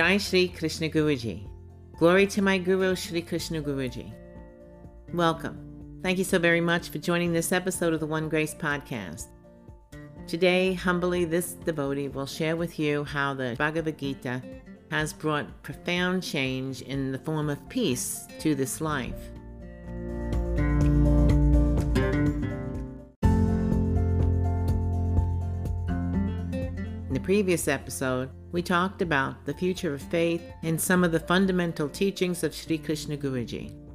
Jai Shri Krishna Guruji. Glory to my Guru Shri Krishna Guruji. Welcome. Thank you so very much for joining this episode of the One Grace Podcast. Today, humbly, this devotee will share with you how the Bhagavad Gita has brought profound change in the form of peace to this life. The previous episode, we talked about the future of faith and some of the fundamental teachings of Sri Krishna Guruji.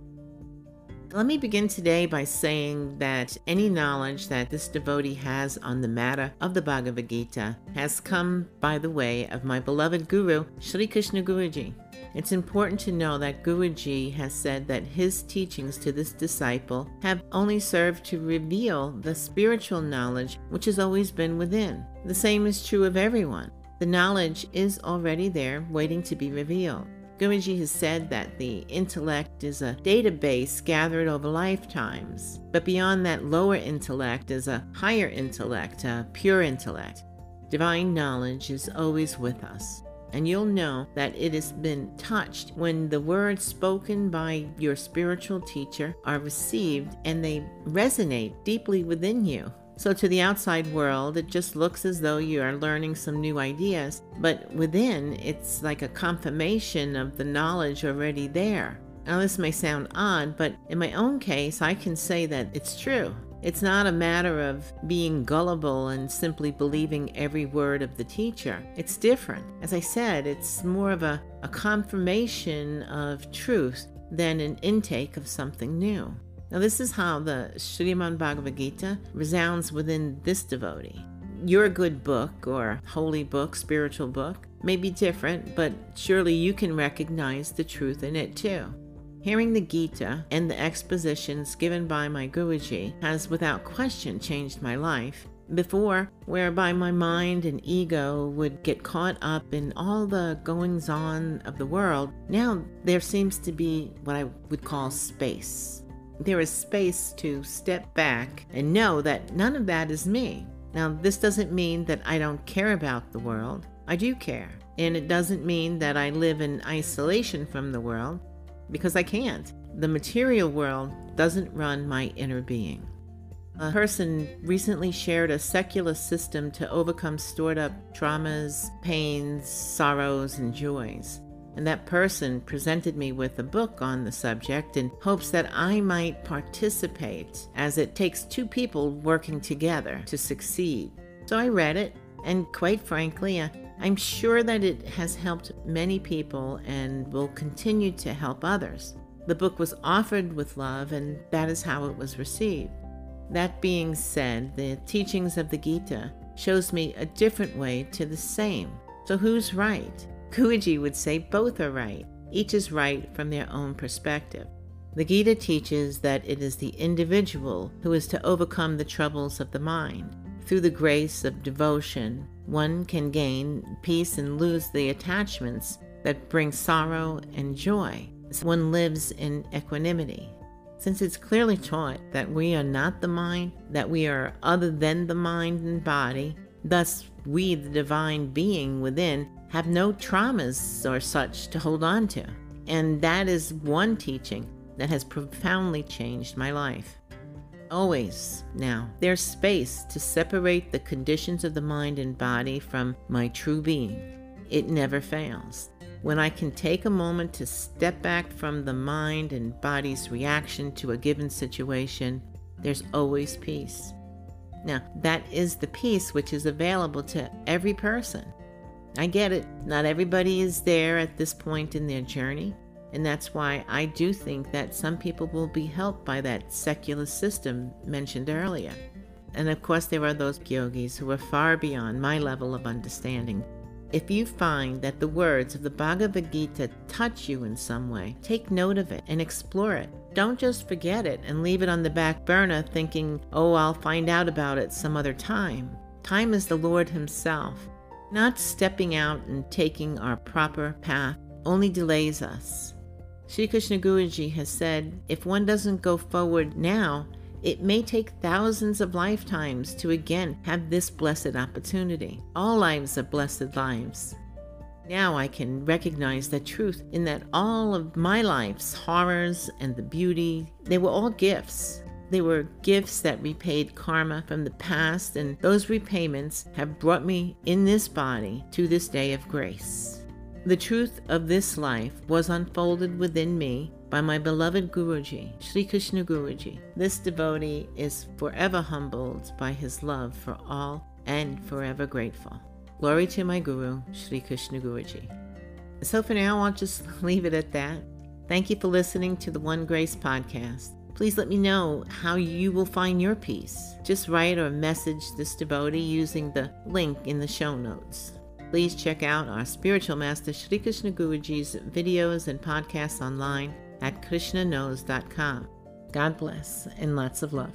Let me begin today by saying that any knowledge that this devotee has on the matter of the Bhagavad Gita has come by the way of my beloved Guru, Sri Krishna Guruji. It's important to know that Guruji has said that his teachings to this disciple have only served to reveal the spiritual knowledge which has always been within. The same is true of everyone. The knowledge is already there, waiting to be revealed. Guruji has said that the intellect is a database gathered over lifetimes, but beyond that lower intellect is a higher intellect, a pure intellect. Divine knowledge is always with us, and you'll know that it has been touched when the words spoken by your spiritual teacher are received and they resonate deeply within you. So, to the outside world, it just looks as though you are learning some new ideas, but within, it's like a confirmation of the knowledge already there. Now, this may sound odd, but in my own case, I can say that it's true. It's not a matter of being gullible and simply believing every word of the teacher. It's different. As I said, it's more of a, a confirmation of truth than an intake of something new. Now, this is how the Srimad Bhagavad Gita resounds within this devotee. Your good book or holy book, spiritual book, may be different, but surely you can recognize the truth in it too. Hearing the Gita and the expositions given by my Guruji has without question changed my life. Before, whereby my mind and ego would get caught up in all the goings on of the world, now there seems to be what I would call space there is space to step back and know that none of that is me. Now, this doesn't mean that I don't care about the world. I do care. And it doesn't mean that I live in isolation from the world, because I can't. The material world doesn't run my inner being. A person recently shared a secular system to overcome stored up traumas, pains, sorrows, and joys and that person presented me with a book on the subject in hopes that I might participate, as it takes two people working together to succeed. So I read it, and quite frankly, uh, I'm sure that it has helped many people and will continue to help others. The book was offered with love, and that is how it was received. That being said, the teachings of the Gita shows me a different way to the same. So who's right? Guruji would say both are right. Each is right from their own perspective. The Gita teaches that it is the individual who is to overcome the troubles of the mind. Through the grace of devotion, one can gain peace and lose the attachments that bring sorrow and joy. One lives in equanimity. Since it's clearly taught that we are not the mind, that we are other than the mind and body, thus we, the divine being within, have no traumas or such to hold on to. And that is one teaching that has profoundly changed my life. Always now, there's space to separate the conditions of the mind and body from my true being. It never fails. When I can take a moment to step back from the mind and body's reaction to a given situation, there's always peace. Now, that is the peace which is available to every person. I get it. Not everybody is there at this point in their journey. And that's why I do think that some people will be helped by that secular system mentioned earlier. And of course, there are those yogis who are far beyond my level of understanding. If you find that the words of the Bhagavad Gita touch you in some way, take note of it and explore it. Don't just forget it and leave it on the back burner thinking, oh, I'll find out about it some other time. Time is the Lord Himself. Not stepping out and taking our proper path only delays us. Sri Krishna Guruji has said if one doesn't go forward now, it may take thousands of lifetimes to again have this blessed opportunity. All lives are blessed lives. Now I can recognize the truth in that all of my life's horrors and the beauty, they were all gifts. They were gifts that repaid karma from the past, and those repayments have brought me in this body to this day of grace. The truth of this life was unfolded within me by my beloved Guruji, Sri Krishna Guruji. This devotee is forever humbled by his love for all and forever grateful. Glory to my Guru, Sri Krishna Guruji. So for now, I'll just leave it at that. Thank you for listening to the One Grace podcast. Please let me know how you will find your peace. Just write or message this devotee using the link in the show notes. Please check out our spiritual master Sri Krishna Guruji's videos and podcasts online at krsnaknows.com. God bless and lots of love.